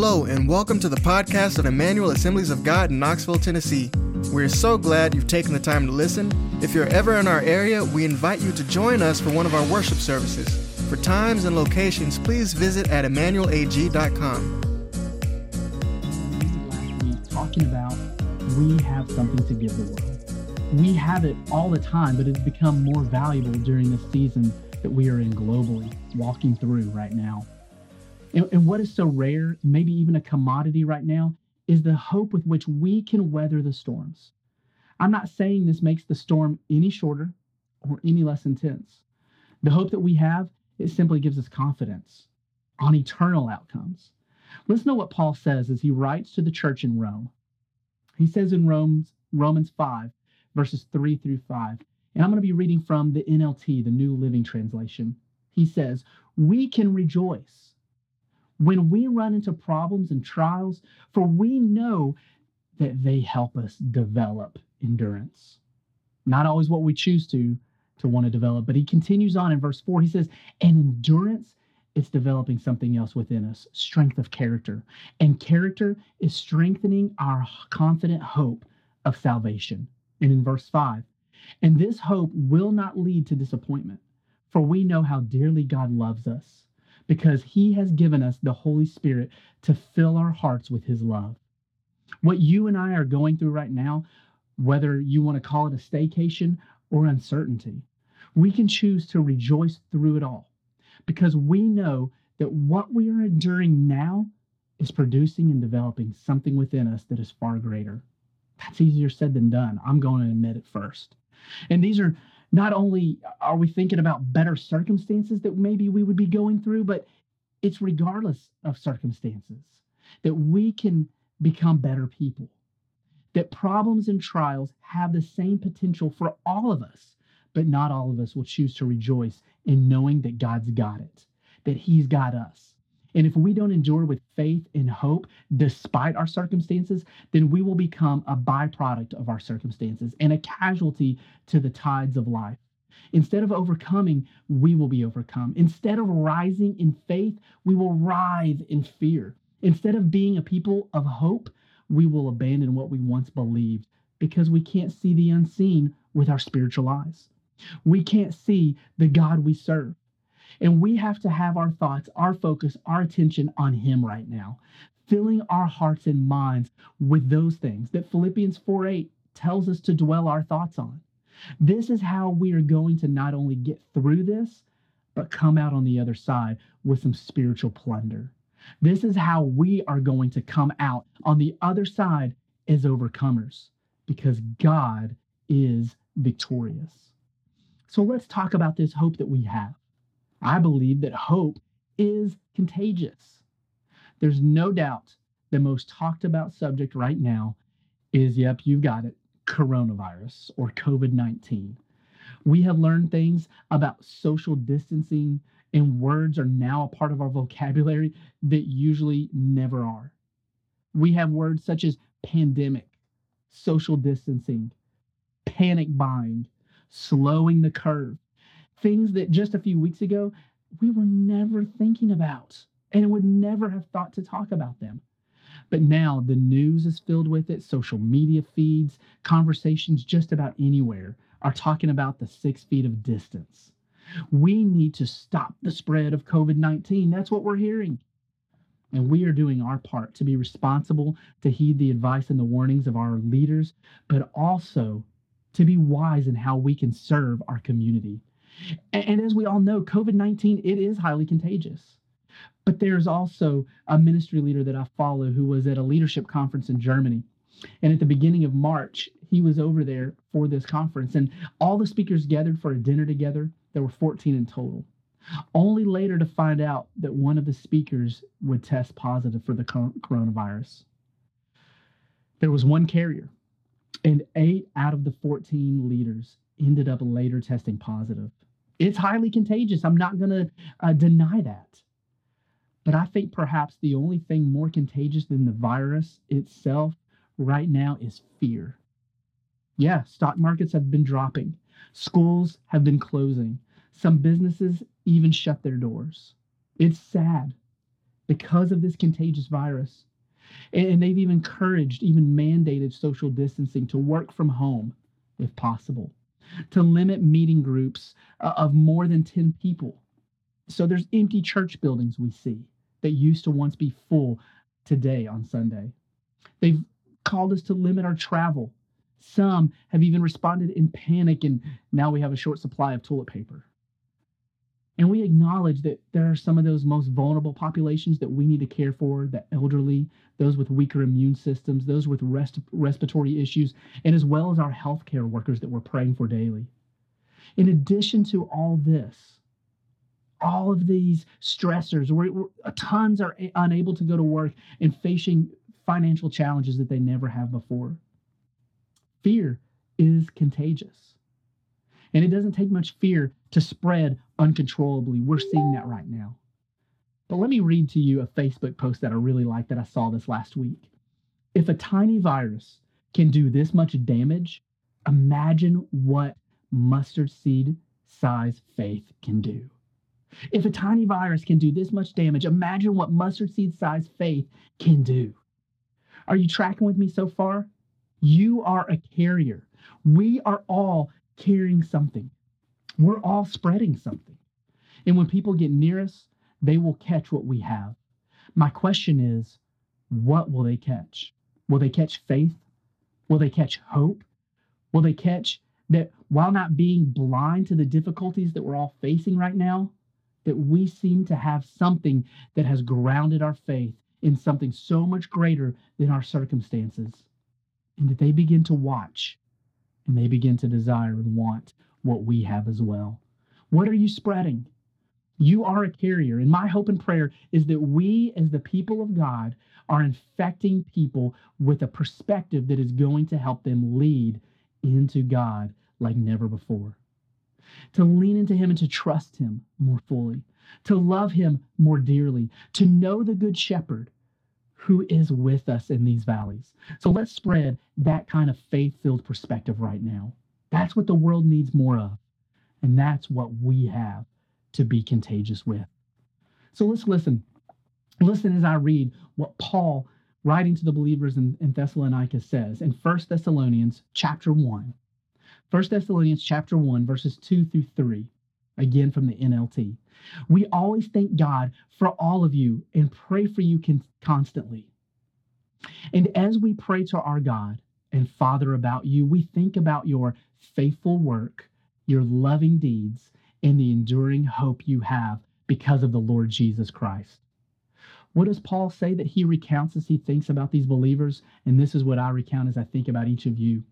Hello, and welcome to the podcast of Emmanuel Assemblies of God in Knoxville, Tennessee. We're so glad you've taken the time to listen. If you're ever in our area, we invite you to join us for one of our worship services. For times and locations, please visit at emmanuelag.com. last week talking about we have something to give the world. We have it all the time, but it's become more valuable during the season that we are in globally, walking through right now. And, and what is so rare, maybe even a commodity right now, is the hope with which we can weather the storms. I'm not saying this makes the storm any shorter or any less intense. The hope that we have, it simply gives us confidence on eternal outcomes. Listen to what Paul says as he writes to the church in Rome. He says in Romans, Romans 5, verses 3 through 5, and I'm going to be reading from the NLT, the New Living Translation. He says, We can rejoice when we run into problems and trials, for we know that they help us develop endurance. Not always what we choose to to want to develop, but he continues on in verse 4. He says, And endurance is developing something else within us, strength of character. And character is strengthening our confident hope of salvation. And in verse 5, and this hope will not lead to disappointment, for we know how dearly God loves us because he has given us the Holy Spirit to fill our hearts with his love. What you and I are going through right now, whether you want to call it a staycation or uncertainty, we can choose to rejoice through it all because we know that what we are enduring now is producing and developing something within us that is far greater. That's easier said than done. I'm going to admit it first. And these are not only are we thinking about better circumstances that maybe we would be going through, but it's regardless of circumstances that we can become better people. That problems and trials have the same potential for all of us, but not all of us will choose to rejoice in knowing that God's got it, that He's got us. And if we don't endure with faith and hope despite our circumstances, then we will become a byproduct of our circumstances and a casualty to the tides of life. Instead of overcoming, we will be overcome. Instead of rising in faith, we will writhe in fear. Instead of being a people of hope, we will abandon what we once believed because we can't see the unseen with our spiritual eyes. We can't see the God we serve. And we have to have our thoughts, our focus, our attention on Him right now, filling our hearts and minds with those things that Philippians 4 8 tells us to dwell our thoughts on. This is how we are going to not only get through this, but come out on the other side with some spiritual plunder. This is how we are going to come out on the other side as overcomers because God is victorious. So let's talk about this hope that we have. I believe that hope is contagious. There's no doubt the most talked about subject right now is yep, you've got it coronavirus or COVID 19. We have learned things about social distancing, and words are now a part of our vocabulary that usually never are. We have words such as pandemic, social distancing, panic buying, slowing the curve, things that just a few weeks ago we were never thinking about and would never have thought to talk about them. But now the news is filled with it, social media feeds, conversations just about anywhere are talking about the six feet of distance. We need to stop the spread of COVID 19. That's what we're hearing. And we are doing our part to be responsible, to heed the advice and the warnings of our leaders, but also to be wise in how we can serve our community. And, and as we all know, COVID 19, it is highly contagious. But there's also a ministry leader that I follow who was at a leadership conference in Germany. And at the beginning of March, he was over there for this conference. And all the speakers gathered for a dinner together. There were 14 in total. Only later to find out that one of the speakers would test positive for the coronavirus. There was one carrier, and eight out of the 14 leaders ended up later testing positive. It's highly contagious. I'm not going to uh, deny that. But I think perhaps the only thing more contagious than the virus itself right now is fear. Yeah, stock markets have been dropping, schools have been closing, some businesses even shut their doors. It's sad. because of this contagious virus. And they've even encouraged, even mandated social distancing to work from home if possible, to limit meeting groups uh, of more than 10 people. So there's empty church buildings we see that used to once be full today on Sunday. They've called us to limit our travel. Some have even responded in panic, and now we have a short supply of toilet paper. And we acknowledge that there are some of those most vulnerable populations that we need to care for the elderly, those with weaker immune systems, those with rest- respiratory issues, and as well as our healthcare workers that we're praying for daily. In addition to all this, all of these stressors, where uh, tons are eh, unable to go to work and facing financial challenges that they never have before. Fear is contagious. And it doesn't take much fear to spread uncontrollably. We're seeing that right now. But let me read to you a Facebook post that I really like that I saw this last week. If a tiny virus can do this much damage, imagine what mustard seed size faith can do. If a tiny virus can do this much damage, imagine what mustard seed size faith can do. Are you tracking with me so far? You are a carrier. We are all carrying something. We're all spreading something. And when people get near us, they will catch what we have. My question is, what will they catch? Will they catch faith? Will they catch hope? Will they catch that while not being blind to the difficulties that we're all facing right now, that we seem to have something that has grounded our faith in something so much greater than our circumstances, and that they begin to watch and they begin to desire and want what we have as well. What are you spreading? You are a carrier. And my hope and prayer is that we, as the people of God, are infecting people with a perspective that is going to help them lead into God like never before. To lean into Him and to trust Him more fully, to love Him more dearly, to know the Good Shepherd who is with us in these valleys. So let's spread that kind of faith filled perspective right now. That's what the world needs more of. And that's what we have to be contagious with. So let's listen. Listen as I read what Paul, writing to the believers in, in Thessalonica, says in 1 Thessalonians chapter 1. 1 Thessalonians chapter 1, verses 2 through 3, again from the NLT. We always thank God for all of you and pray for you con- constantly. And as we pray to our God and Father about you, we think about your faithful work, your loving deeds, and the enduring hope you have because of the Lord Jesus Christ. What does Paul say that he recounts as he thinks about these believers? And this is what I recount as I think about each of you.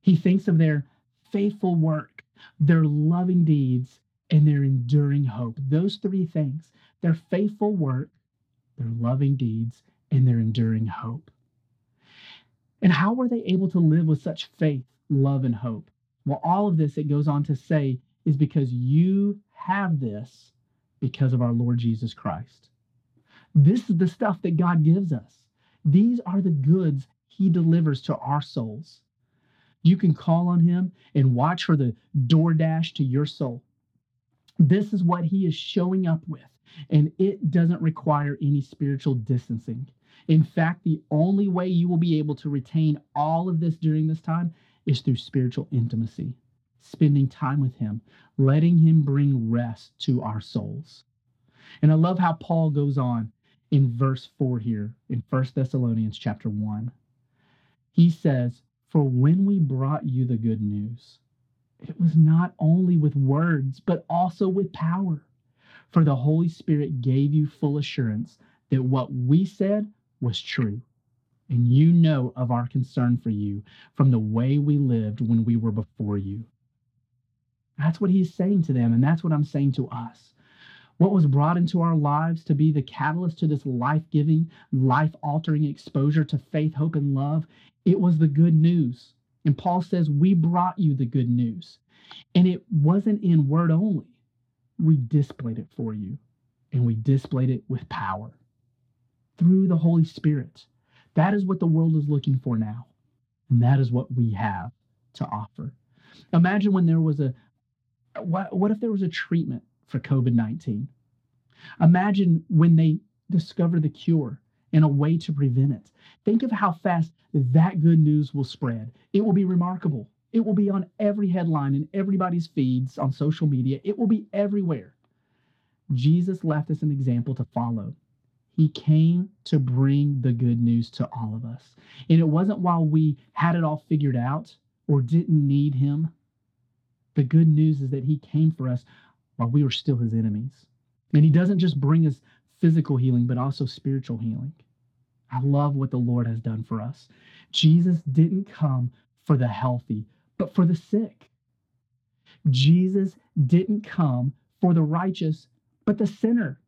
He thinks of their faithful work, their loving deeds, and their enduring hope. Those three things their faithful work, their loving deeds, and their enduring hope. And how were they able to live with such faith, love, and hope? Well, all of this, it goes on to say, is because you have this because of our Lord Jesus Christ. This is the stuff that God gives us. These are the goods He delivers to our souls. You can call on Him and watch for the DoorDash to your soul. This is what he is showing up with, and it doesn't require any spiritual distancing. In fact, the only way you will be able to retain all of this during this time is through spiritual intimacy, spending time with him, letting him bring rest to our souls. And I love how Paul goes on in verse 4 here in 1 Thessalonians chapter 1. He says, For when we brought you the good news, it was not only with words, but also with power. For the Holy Spirit gave you full assurance that what we said was true. And you know of our concern for you from the way we lived when we were before you. That's what he's saying to them, and that's what I'm saying to us. What was brought into our lives to be the catalyst to this life giving, life altering exposure to faith, hope, and love, it was the good news. And Paul says, We brought you the good news. And it wasn't in word only, we displayed it for you. And we displayed it with power through the Holy Spirit. That is what the world is looking for now. And that is what we have to offer. Imagine when there was a, what, what if there was a treatment for COVID 19? Imagine when they discover the cure and a way to prevent it. Think of how fast that good news will spread. It will be remarkable. It will be on every headline in everybody's feeds on social media. It will be everywhere. Jesus left us an example to follow. He came to bring the good news to all of us. And it wasn't while we had it all figured out or didn't need him. The good news is that he came for us while we were still his enemies. And he doesn't just bring us physical healing, but also spiritual healing. I love what the Lord has done for us. Jesus didn't come for the healthy, but for the sick. Jesus didn't come for the righteous, but the sinner.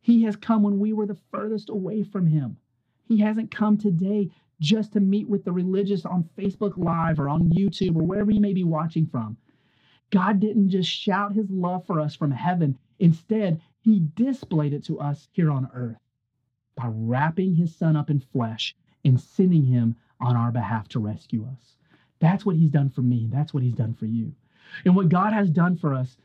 He has come when we were the furthest away from him. He hasn't come today just to meet with the religious on Facebook Live or on YouTube or wherever you may be watching from. God didn't just shout his love for us from heaven. Instead, he displayed it to us here on earth by wrapping his son up in flesh and sending him on our behalf to rescue us. That's what he's done for me. That's what he's done for you. And what God has done for us,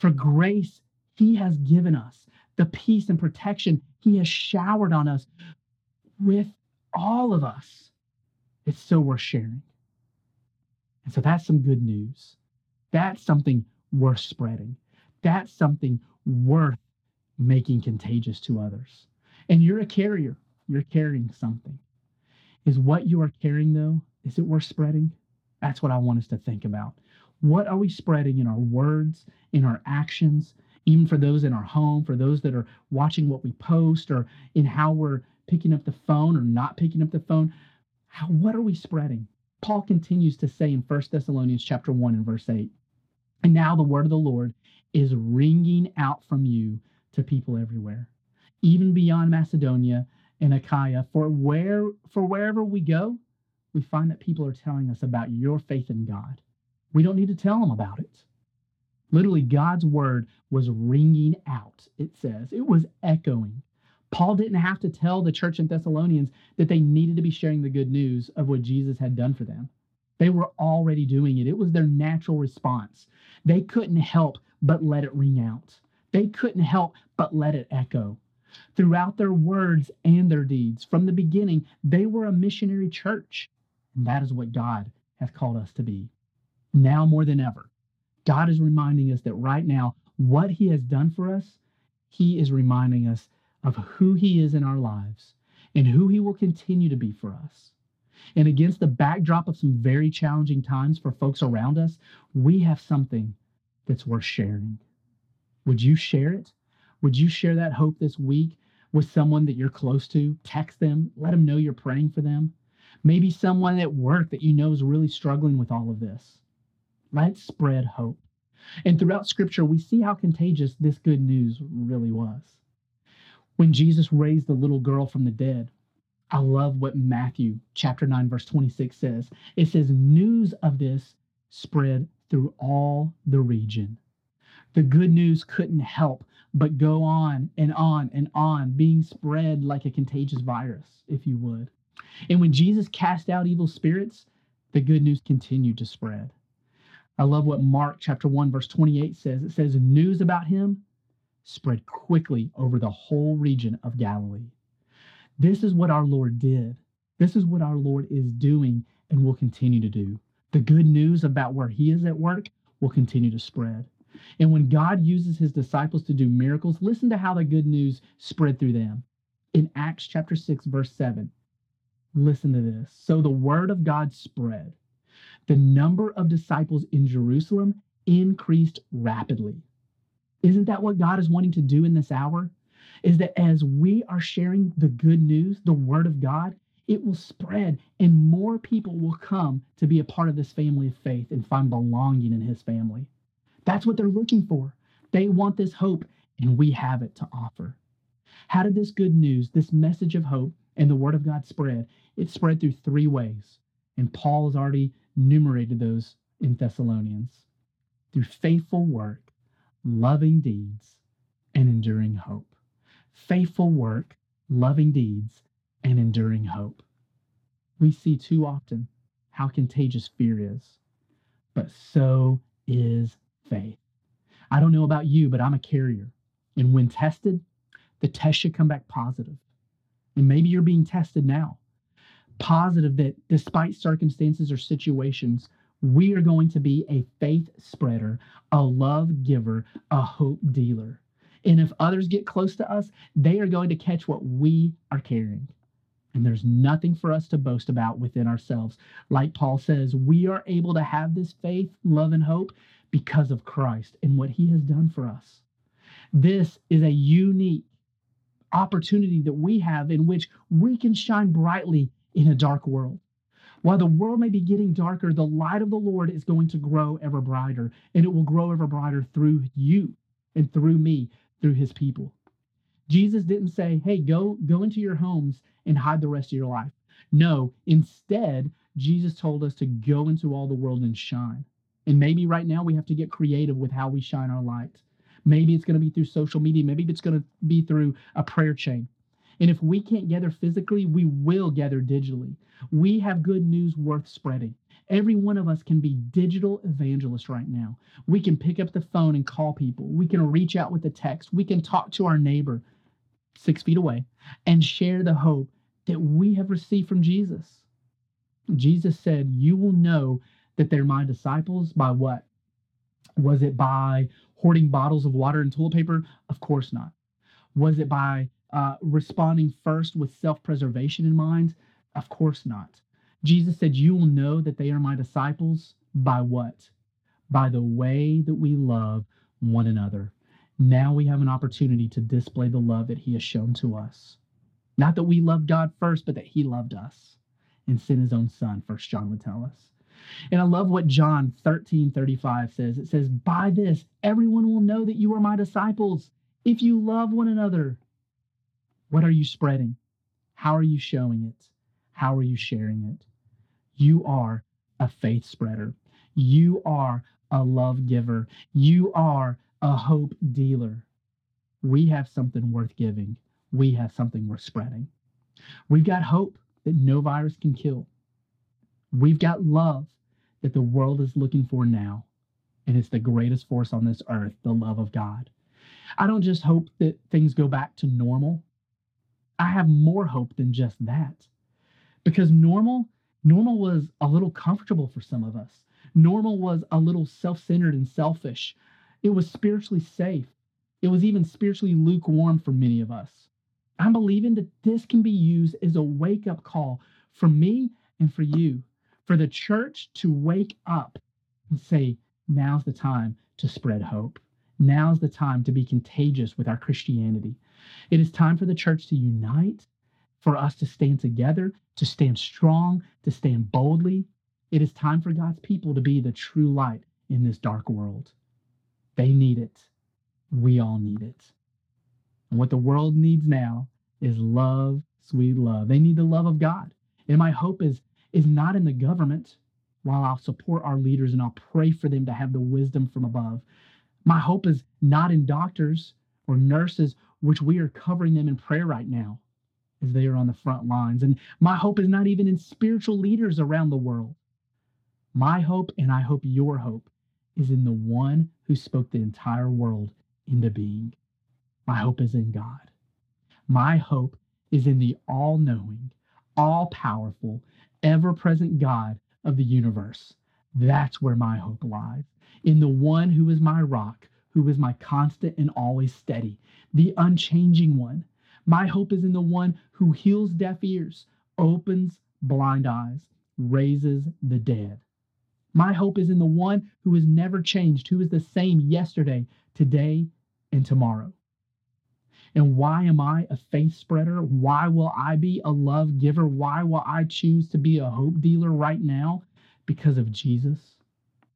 for grace, he has given us the peace and protection he has showered on us with all of us. It's so worth sharing. And so that's some good news. That's something worth spreading. That's something worth making contagious to others. And you're a carrier, you're carrying something. Is what you are carrying, though, is it worth spreading? That's what I want us to think about. What are we spreading in our words, in our actions, even for those in our home, for those that are watching what we post, or in how we're picking up the phone or not picking up the phone? How, what are we spreading? Paul continues to say in 1 Thessalonians chapter 1 and verse 8, and now the word of the Lord is ringing out from you to people everywhere, even beyond Macedonia and Achaia. For where for wherever we go, we find that people are telling us about your faith in God. We don't need to tell them about it. Literally, God's word was ringing out, it says. It was echoing. Paul didn't have to tell the church in Thessalonians that they needed to be sharing the good news of what Jesus had done for them. They were already doing it. It was their natural response. They couldn't help but let it ring out. They couldn't help but let it echo. Throughout their words and their deeds, from the beginning, they were a missionary church. And that is what God has called us to be. Now more than ever, God is reminding us that right now, what He has done for us, He is reminding us of who He is in our lives and who He will continue to be for us. And against the backdrop of some very challenging times for folks around us, we have something that's worth sharing. Would you share it? Would you share that hope this week with someone that you're close to? Text them, let them know you're praying for them. Maybe someone at work that you know is really struggling with all of this. Let's spread hope. And throughout scripture, we see how contagious this good news really was. When Jesus raised the little girl from the dead, I love what Matthew chapter 9, verse 26 says. It says, News of this spread through all the region. The good news couldn't help but go on and on and on, being spread like a contagious virus, if you would. And when Jesus cast out evil spirits, the good news continued to spread. I love what Mark chapter 1 verse 28 says. It says news about him spread quickly over the whole region of Galilee. This is what our Lord did. This is what our Lord is doing and will continue to do. The good news about where he is at work will continue to spread. And when God uses his disciples to do miracles, listen to how the good news spread through them. In Acts chapter 6, verse 7, listen to this. So the word of God spread. The number of disciples in Jerusalem increased rapidly. Isn't that what God is wanting to do in this hour? Is that as we are sharing the good news, the word of God, it will spread and more people will come to be a part of this family of faith and find belonging in his family. That's what they're looking for. They want this hope, and we have it to offer. How did this good news, this message of hope, and the word of God spread? It spread through three ways, and Paul has already enumerated those in Thessalonians through faithful work, loving deeds, and enduring hope. Faithful work, loving deeds, and enduring hope. We see too often how contagious fear is, but so is faith. I don't know about you, but I'm a carrier. And when tested, The test should come back positive. And maybe you're being tested now. Positive that despite circumstances or situations, we are going to be a faith spreader, a love giver, a hope dealer. And if others get close to us, they are going to catch what we are carrying. And there's nothing for us to boast about within ourselves. Like Paul says, we are able to have this faith, love, and hope because of Christ and what he has done for us. This is a unique opportunity that we have in which we can shine brightly in a dark world. While the world may be getting darker, the light of the Lord is going to grow ever brighter, and it will grow ever brighter through you and through me, through his people. Jesus didn't say, "Hey, go go into your homes and hide the rest of your life." No, instead, Jesus told us to go into all the world and shine. And maybe right now we have to get creative with how we shine our light. Maybe it's going to be through social media, maybe it's going to be through a prayer chain. And if we can't gather physically, we will gather digitally. We have good news worth spreading. Every one of us can be digital evangelists right now. We can pick up the phone and call people. We can reach out with a text. We can talk to our neighbor six feet away and share the hope that we have received from Jesus. Jesus said, You will know that they're my disciples by what? Was it by hoarding bottles of water and toilet paper? Of course not. Was it by uh, responding first with self preservation in mind? Of course not. Jesus said, You will know that they are my disciples by what? By the way that we love one another. Now we have an opportunity to display the love that He has shown to us. Not that we loved God first, but that He loved us and sent His own Son, First John would tell us. And I love what John 13 35 says. It says, By this, everyone will know that you are my disciples if you love one another. What are you spreading? How are you showing it? How are you sharing it? You are a faith spreader. You are a love giver. You are a hope dealer. We have something worth giving. We have something worth spreading. We've got hope that no virus can kill. We've got love that the world is looking for now. And it's the greatest force on this earth, the love of God. I don't just hope that things go back to normal. I have more hope than just that. Because normal, normal was a little comfortable for some of us. Normal was a little self-centered and selfish. It was spiritually safe. It was even spiritually lukewarm for many of us. I'm believing that this can be used as a wake-up call for me and for you for the church to wake up and say, now's the time to spread hope. Now's the time to be contagious with our Christianity. It is time for the church to unite, for us to stand together, to stand strong, to stand boldly. It is time for God's people to be the true light in this dark world. They need it. We all need it. And what the world needs now is love, sweet love. They need the love of God. And my hope is is not in the government, while I'll support our leaders and I'll pray for them to have the wisdom from above. My hope is not in doctors or nurses, which we are covering them in prayer right now as they are on the front lines. And my hope is not even in spiritual leaders around the world. My hope, and I hope your hope, is in the one who spoke the entire world into being. My hope is in God. My hope is in the all knowing, all powerful, ever present God of the universe. That's where my hope lies in the one who is my rock, who is my constant and always steady, the unchanging one. My hope is in the one who heals deaf ears, opens blind eyes, raises the dead. My hope is in the one who has never changed, who is the same yesterday, today, and tomorrow. And why am I a faith spreader? Why will I be a love giver? Why will I choose to be a hope dealer right now? Because of Jesus.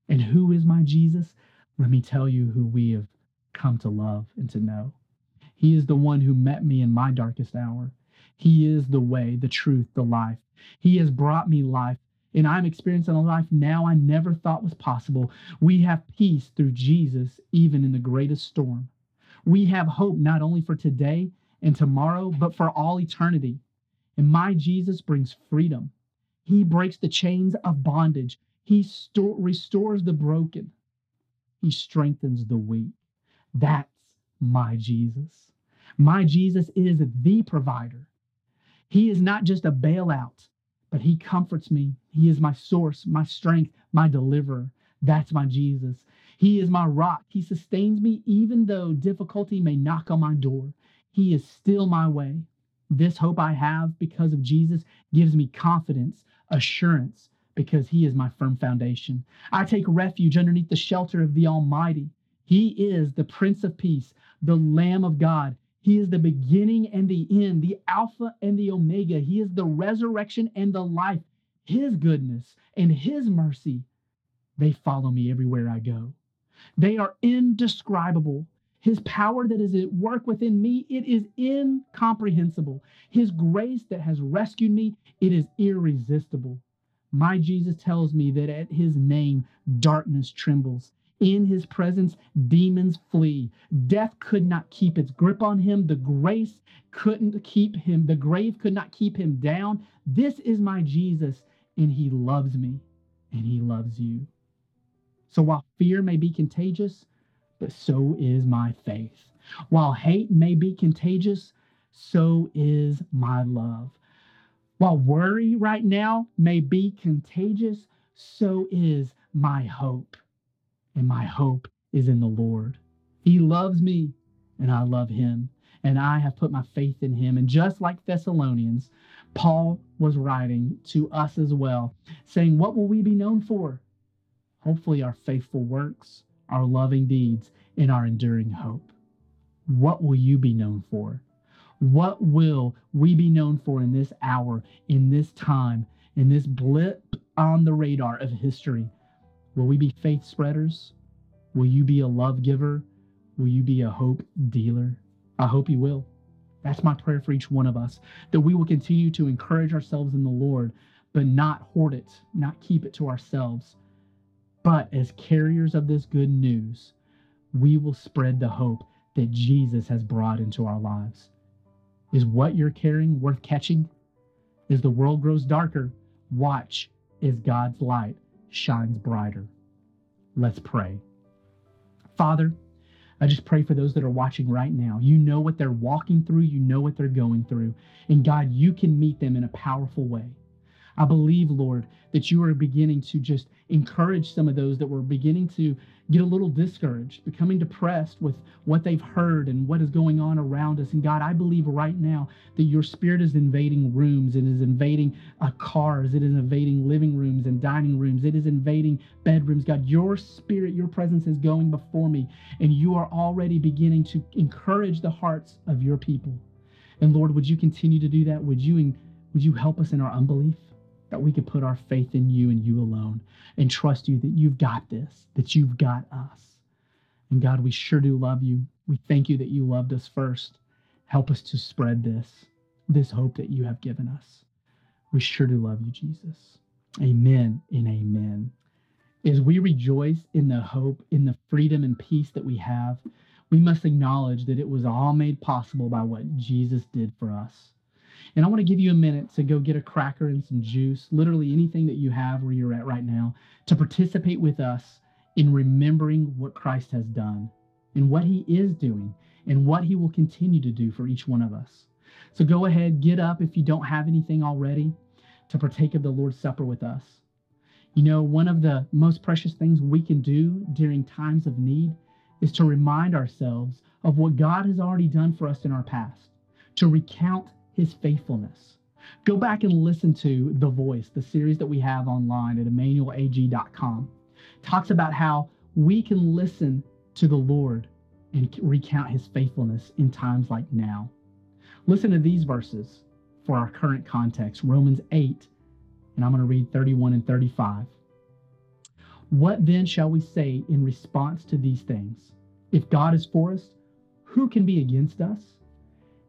And who is my Jesus? Let me tell you who we have come to love and to know. He is the one who met me in my darkest hour. He is the way, the truth, the life. He has brought me life, and I'm experiencing a life now I never thought was possible. We have peace through Jesus, even in the greatest storm. We have hope not only for today and tomorrow, but for all eternity. And my Jesus brings freedom. He breaks the chains of bondage. He sto- restores the broken. He strengthens the weak. That's my Jesus. My Jesus is the provider. He is not just a bailout, but He comforts me. He is my source, my strength, my deliverer. That's my Jesus. He is my rock. He sustains me even though difficulty may knock on my door. He is still my way. This hope I have because of Jesus gives me confidence, assurance, because He is my firm foundation. I take refuge underneath the shelter of the Almighty. He is the Prince of Peace, the Lamb of God. He is the beginning and the end, the Alpha and the Omega. He is the resurrection and the life. His goodness and His mercy, they follow me everywhere I go. They are indescribable. His power that is at work within me, it is incomprehensible. His grace that has rescued me, it is irresistible. My Jesus tells me that at his name, darkness trembles. In his presence, demons flee. Death could not keep its grip on him. The grace couldn't keep him. The grave could not keep him down. This is my Jesus, and he loves me, and he loves you. So while fear may be contagious, but so is my faith. While hate may be contagious, so is my love. While worry right now may be contagious, so is my hope. And my hope is in the Lord. He loves me, and I love him, and I have put my faith in him. And just like Thessalonians, Paul was writing to us as well, saying, What will we be known for? Hopefully, our faithful works, our loving deeds, and our enduring hope. What will you be known for? What will we be known for in this hour, in this time, in this blip on the radar of history? Will we be faith spreaders? Will you be a love giver? Will you be a hope dealer? I hope you will. That's my prayer for each one of us that we will continue to encourage ourselves in the Lord, but not hoard it, not keep it to ourselves, but as carriers of this good news, we will spread the hope that Jesus has brought into our lives. Is what you're carrying worth catching? As the world grows darker, watch as God's light shines brighter. Let's pray. Father, I just pray for those that are watching right now. You know what they're walking through, you know what they're going through. And God, you can meet them in a powerful way. I believe, Lord, that you are beginning to just encourage some of those that were beginning to get a little discouraged, becoming depressed with what they've heard and what is going on around us. And God, I believe right now that your spirit is invading rooms, it is invading uh, cars, it is invading living rooms and dining rooms, it is invading bedrooms. God, your spirit, your presence is going before me, and you are already beginning to encourage the hearts of your people. And Lord, would you continue to do that? Would you, would you help us in our unbelief? That we could put our faith in you and you alone and trust you that you've got this, that you've got us. And God, we sure do love you. We thank you that you loved us first. Help us to spread this, this hope that you have given us. We sure do love you, Jesus. Amen and amen. As we rejoice in the hope, in the freedom and peace that we have, we must acknowledge that it was all made possible by what Jesus did for us. And I want to give you a minute to go get a cracker and some juice, literally anything that you have where you're at right now, to participate with us in remembering what Christ has done and what he is doing and what he will continue to do for each one of us. So go ahead, get up if you don't have anything already to partake of the Lord's Supper with us. You know, one of the most precious things we can do during times of need is to remind ourselves of what God has already done for us in our past, to recount his faithfulness. Go back and listen to The Voice, the series that we have online at emmanuelag.com. Talks about how we can listen to the Lord and recount his faithfulness in times like now. Listen to these verses for our current context Romans 8, and I'm going to read 31 and 35. What then shall we say in response to these things? If God is for us, who can be against us?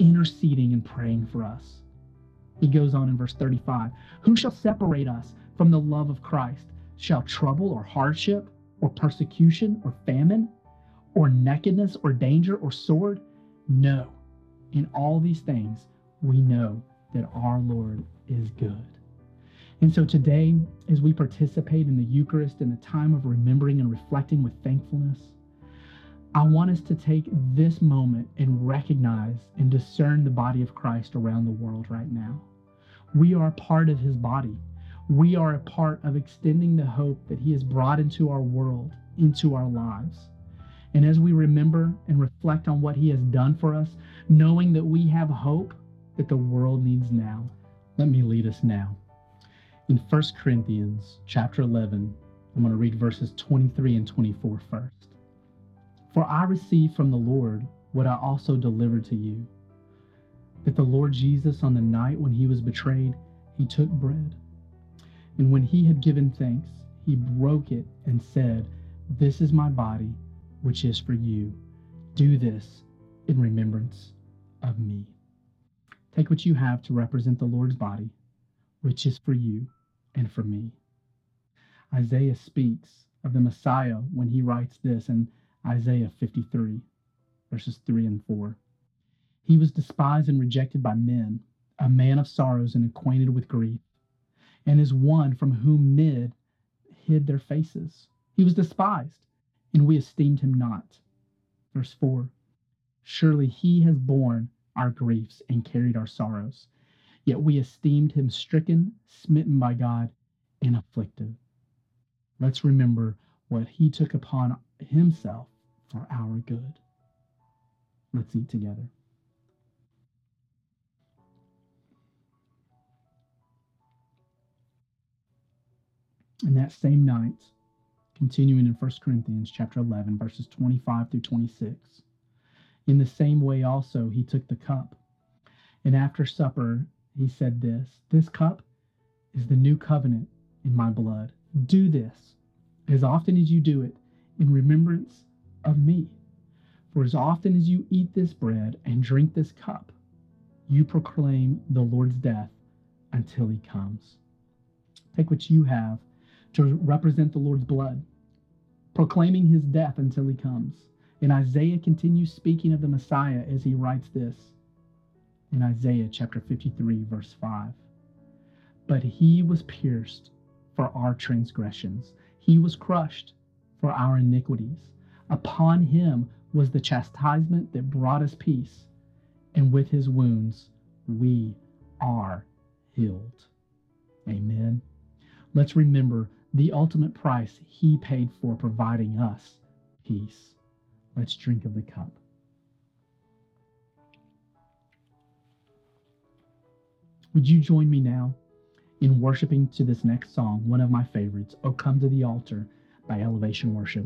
interceding and praying for us. He goes on in verse 35 Who shall separate us from the love of Christ? Shall trouble or hardship or persecution or famine or nakedness or danger or sword? No. In all these things, we know that our Lord is good. And so today, as we participate in the Eucharist in a time of remembering and reflecting with thankfulness, I want us to take this moment and recognize and discern the body of Christ around the world right now. We are part of his body. We are a part of extending the hope that he has brought into our world, into our lives. And as we remember and reflect on what he has done for us, knowing that we have hope that the world needs now, let me lead us now. In 1 Corinthians chapter 11, I'm going to read verses 23 and 24 first. For I received from the Lord what I also delivered to you that the Lord Jesus, on the night when he was betrayed, he took bread. And when he had given thanks, he broke it and said, This is my body, which is for you. Do this in remembrance of me. Take what you have to represent the Lord's body, which is for you and for me. Isaiah speaks of the Messiah when he writes this in Isaiah 53, verses 3 and 4. He was despised and rejected by men, a man of sorrows and acquainted with grief, and is one from whom men hid their faces. He was despised, and we esteemed him not. Verse 4 Surely he has borne our griefs and carried our sorrows, yet we esteemed him stricken, smitten by God, and afflicted. Let's remember what he took upon himself for our good. Let's eat together. And that same night, continuing in 1 Corinthians chapter 11, verses 25 through 26, in the same way also he took the cup. And after supper, he said this This cup is the new covenant in my blood. Do this as often as you do it in remembrance of me. For as often as you eat this bread and drink this cup, you proclaim the Lord's death until he comes. Take what you have to represent the Lord's blood, proclaiming his death until he comes. And Isaiah continues speaking of the Messiah as he writes this in Isaiah chapter 53, verse 5. But he was pierced for our transgressions, he was crushed for our iniquities. Upon him was the chastisement that brought us peace, and with his wounds we are healed. Amen. Let's remember the ultimate price he paid for providing us peace. Let's drink of the cup. Would you join me now in worshiping to this next song, one of my favorites, Oh Come to the Altar by Elevation Worship?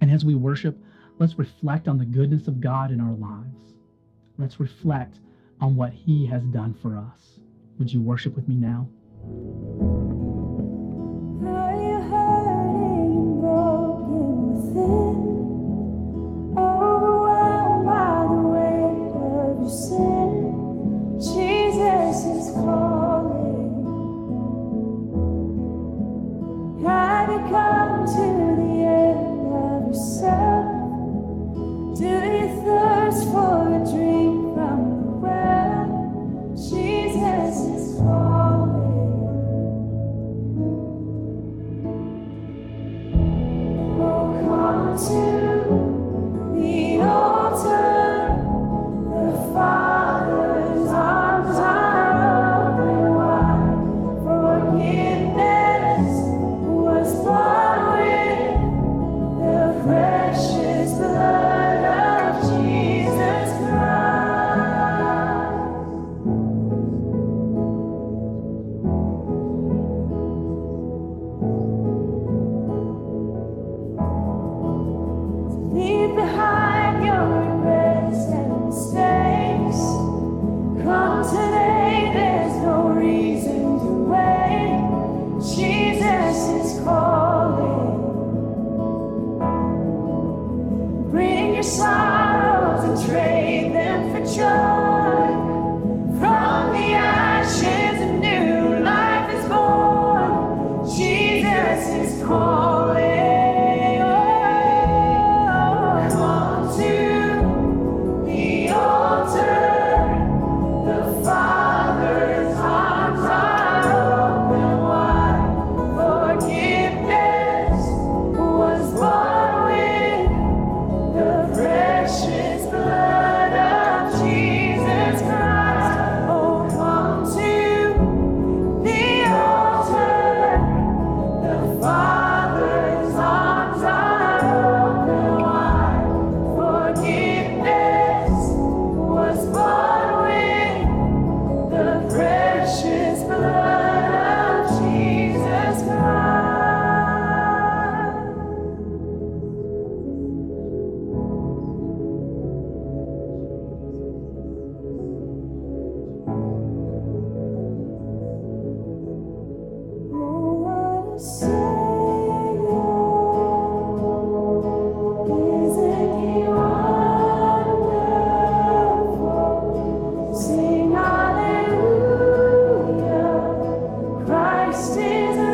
And as we worship, let's reflect on the goodness of God in our lives. Let's reflect on what He has done for us. Would you worship with me now? is